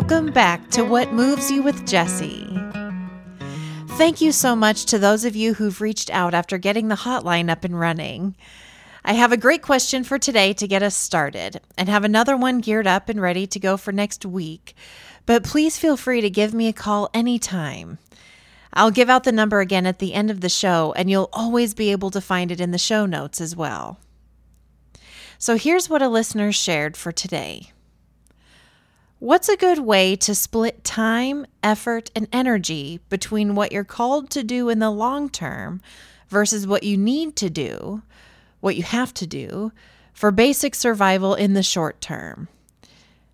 Welcome back to What Moves You with Jessie. Thank you so much to those of you who've reached out after getting the hotline up and running. I have a great question for today to get us started, and have another one geared up and ready to go for next week. But please feel free to give me a call anytime. I'll give out the number again at the end of the show, and you'll always be able to find it in the show notes as well. So here's what a listener shared for today. What's a good way to split time, effort, and energy between what you're called to do in the long term versus what you need to do, what you have to do, for basic survival in the short term?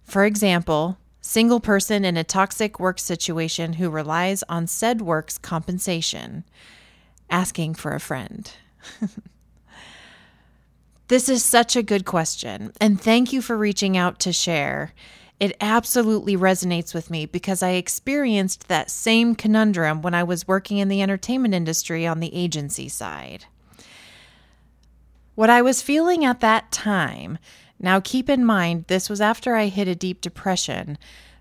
For example, single person in a toxic work situation who relies on said work's compensation, asking for a friend. this is such a good question, and thank you for reaching out to share. It absolutely resonates with me because I experienced that same conundrum when I was working in the entertainment industry on the agency side. What I was feeling at that time, now keep in mind this was after I hit a deep depression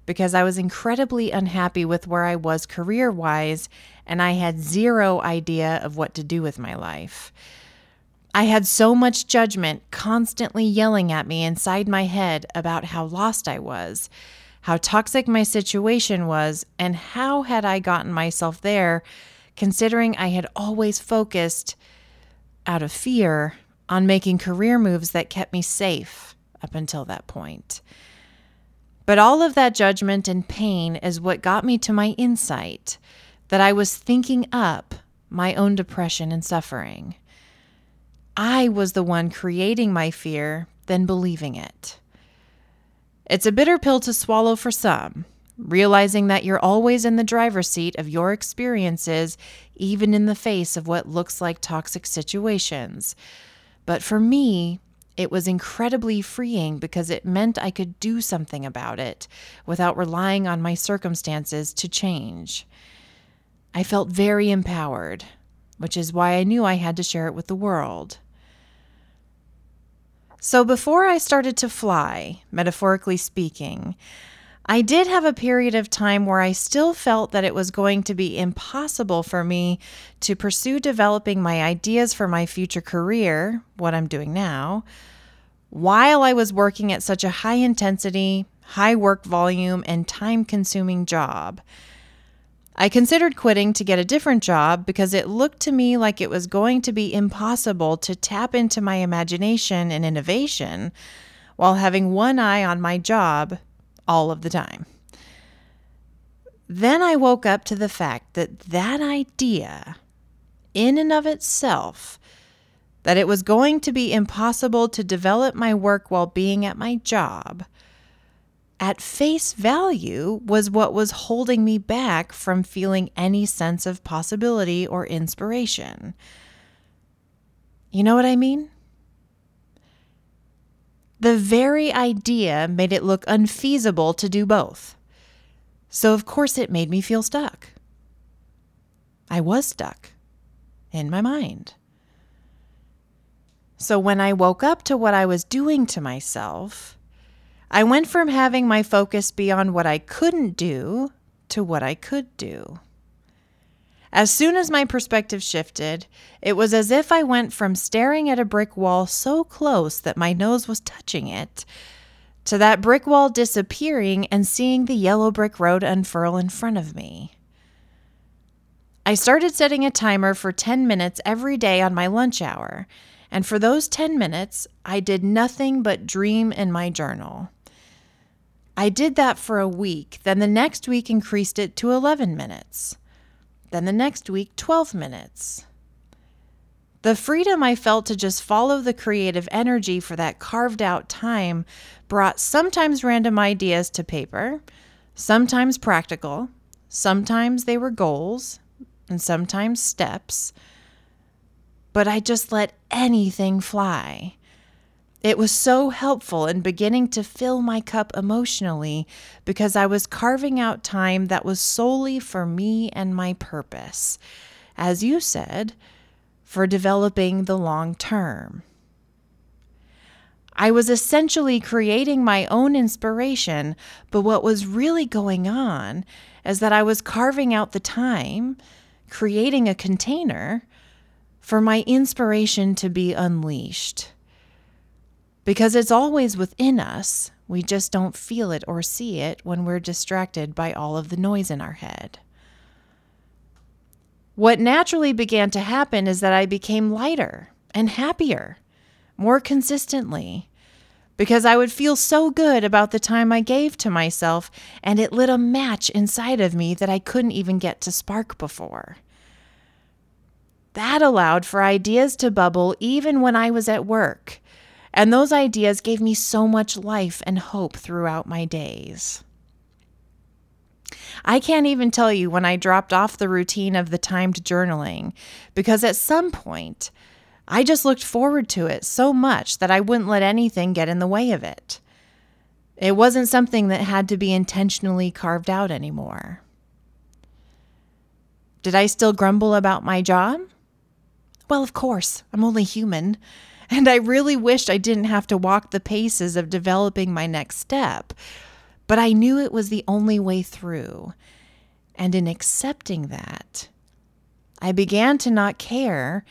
because I was incredibly unhappy with where I was career wise and I had zero idea of what to do with my life. I had so much judgment constantly yelling at me inside my head about how lost I was, how toxic my situation was, and how had I gotten myself there, considering I had always focused, out of fear, on making career moves that kept me safe up until that point. But all of that judgment and pain is what got me to my insight that I was thinking up my own depression and suffering. I was the one creating my fear, then believing it. It's a bitter pill to swallow for some, realizing that you're always in the driver's seat of your experiences, even in the face of what looks like toxic situations. But for me, it was incredibly freeing because it meant I could do something about it without relying on my circumstances to change. I felt very empowered, which is why I knew I had to share it with the world. So before I started to fly, metaphorically speaking, I did have a period of time where I still felt that it was going to be impossible for me to pursue developing my ideas for my future career, what I'm doing now, while I was working at such a high intensity, high work volume, and time consuming job. I considered quitting to get a different job because it looked to me like it was going to be impossible to tap into my imagination and innovation while having one eye on my job all of the time. Then I woke up to the fact that that idea, in and of itself, that it was going to be impossible to develop my work while being at my job, at face value was what was holding me back from feeling any sense of possibility or inspiration. You know what I mean? The very idea made it look unfeasible to do both. So, of course, it made me feel stuck. I was stuck in my mind. So, when I woke up to what I was doing to myself, I went from having my focus be on what I couldn't do to what I could do. As soon as my perspective shifted, it was as if I went from staring at a brick wall so close that my nose was touching it to that brick wall disappearing and seeing the yellow brick road unfurl in front of me. I started setting a timer for 10 minutes every day on my lunch hour, and for those 10 minutes, I did nothing but dream in my journal. I did that for a week. Then the next week increased it to 11 minutes. Then the next week, 12 minutes. The freedom I felt to just follow the creative energy for that carved out time brought sometimes random ideas to paper, sometimes practical, sometimes they were goals, and sometimes steps. But I just let anything fly. It was so helpful in beginning to fill my cup emotionally because I was carving out time that was solely for me and my purpose. As you said, for developing the long term. I was essentially creating my own inspiration, but what was really going on is that I was carving out the time, creating a container for my inspiration to be unleashed. Because it's always within us, we just don't feel it or see it when we're distracted by all of the noise in our head. What naturally began to happen is that I became lighter and happier more consistently because I would feel so good about the time I gave to myself, and it lit a match inside of me that I couldn't even get to spark before. That allowed for ideas to bubble even when I was at work, and those ideas gave me so much life and hope throughout my days. I can't even tell you when I dropped off the routine of the timed journaling, because at some point, I just looked forward to it so much that I wouldn't let anything get in the way of it. It wasn't something that had to be intentionally carved out anymore. Did I still grumble about my job? Well, of course, I'm only human. And I really wished I didn't have to walk the paces of developing my next step. But I knew it was the only way through. And in accepting that, I began to not care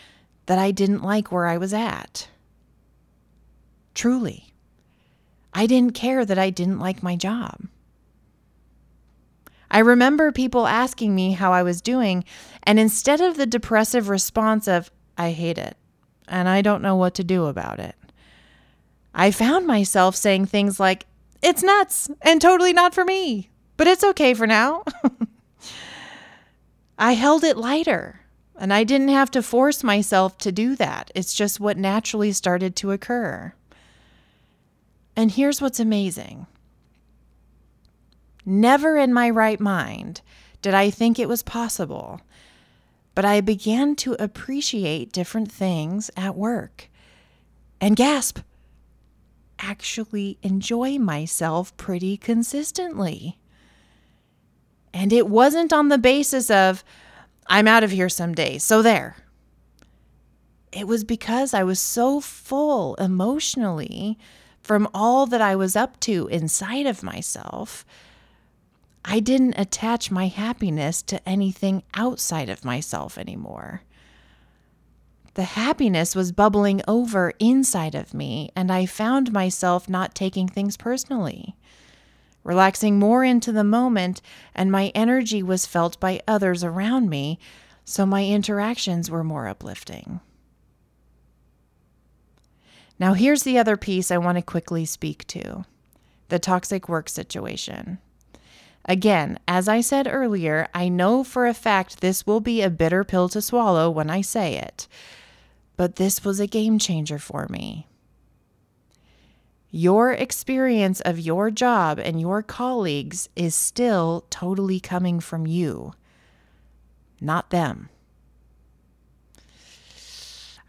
that I didn't like where I was at. Truly. I didn't care that I didn't like my job. I remember people asking me how I was doing, and instead of the depressive response of, I hate it, and I don't know what to do about it, I found myself saying things like, It's nuts and totally not for me, but it's okay for now. I held it lighter. And I didn't have to force myself to do that. It's just what naturally started to occur. And here's what's amazing never in my right mind did I think it was possible, but I began to appreciate different things at work and gasp, actually enjoy myself pretty consistently. And it wasn't on the basis of, I'm out of here someday. So there. It was because I was so full emotionally from all that I was up to inside of myself. I didn't attach my happiness to anything outside of myself anymore. The happiness was bubbling over inside of me, and I found myself not taking things personally relaxing more into the moment, and my energy was felt by others around me, so my interactions were more uplifting. Now, here's the other piece I want to quickly speak to the toxic work situation. Again, as I said earlier, I know for a fact this will be a bitter pill to swallow when I say it, but this was a game changer for me. Your experience of your job and your colleagues is still totally coming from you, not them.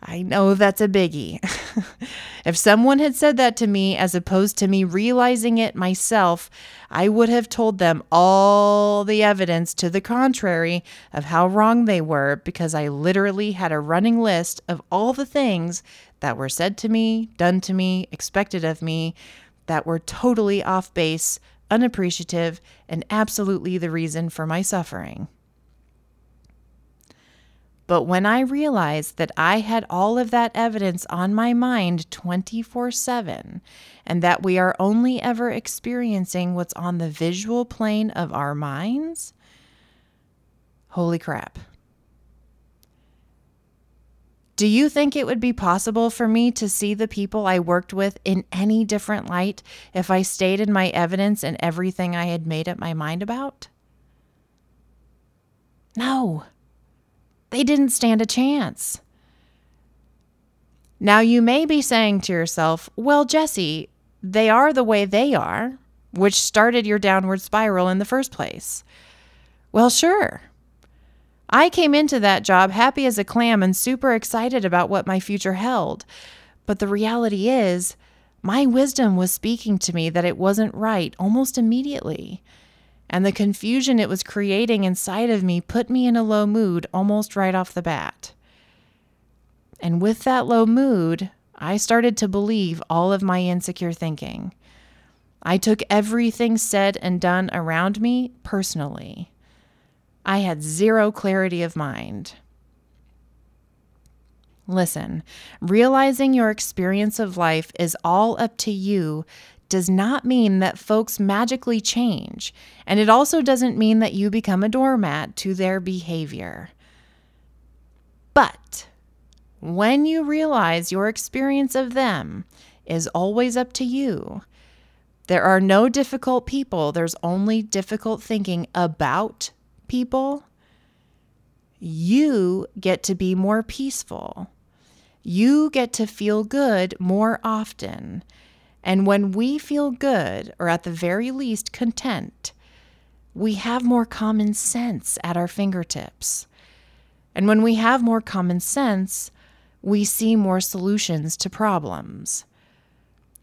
I know that's a biggie. if someone had said that to me as opposed to me realizing it myself, I would have told them all the evidence to the contrary of how wrong they were because I literally had a running list of all the things that were said to me, done to me, expected of me, that were totally off base, unappreciative, and absolutely the reason for my suffering. But when I realized that I had all of that evidence on my mind 24 7, and that we are only ever experiencing what's on the visual plane of our minds, holy crap. Do you think it would be possible for me to see the people I worked with in any different light if I stayed in my evidence and everything I had made up my mind about? No, they didn't stand a chance. Now, you may be saying to yourself, well, Jessie, they are the way they are, which started your downward spiral in the first place. Well, sure. I came into that job happy as a clam and super excited about what my future held. But the reality is, my wisdom was speaking to me that it wasn't right almost immediately. And the confusion it was creating inside of me put me in a low mood almost right off the bat. And with that low mood, I started to believe all of my insecure thinking. I took everything said and done around me personally. I had zero clarity of mind. Listen, realizing your experience of life is all up to you does not mean that folks magically change, and it also doesn't mean that you become a doormat to their behavior. But when you realize your experience of them is always up to you, there are no difficult people, there's only difficult thinking about people. You get to be more peaceful. You get to feel good more often. And when we feel good, or at the very least content, we have more common sense at our fingertips. And when we have more common sense, we see more solutions to problems.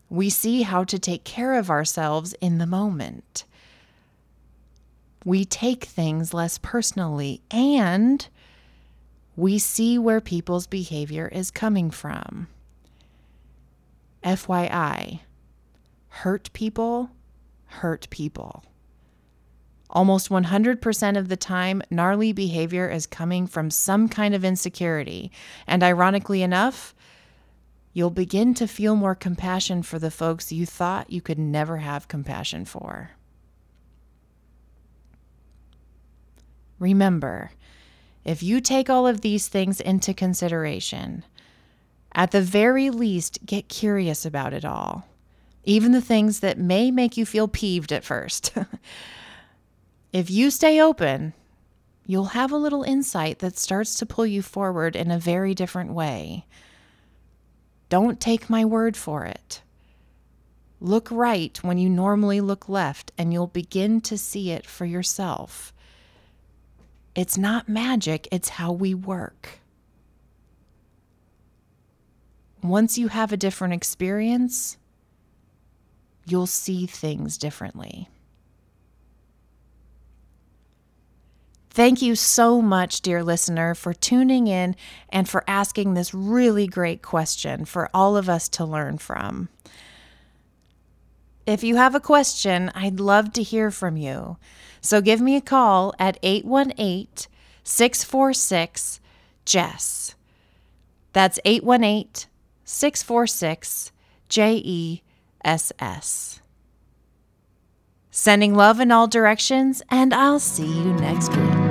We see how to take care of ourselves in the moment. We take things less personally and we see where people's behavior is coming from. FYI, hurt people hurt people. Almost 100% of the time, gnarly behavior is coming from some kind of insecurity. And ironically enough, you'll begin to feel more compassion for the folks you thought you could never have compassion for. Remember, if you take all of these things into consideration, at the very least, get curious about it all, even the things that may make you feel peeved at first. If you stay open, you'll have a little insight that starts to pull you forward in a very different way. Don't take my word for it. Look right when you normally look left, and you'll begin to see it for yourself. It's not magic, it's how we work. Once you have a different experience, you'll see things differently. Thank you so much, dear listener, for tuning in and for asking this really great question for all of us to learn from. If you have a question, I'd love to hear from you. So give me a call at 818 646 Jess. That's 818 646 J E S S. Sending love in all directions, and I'll see you next week.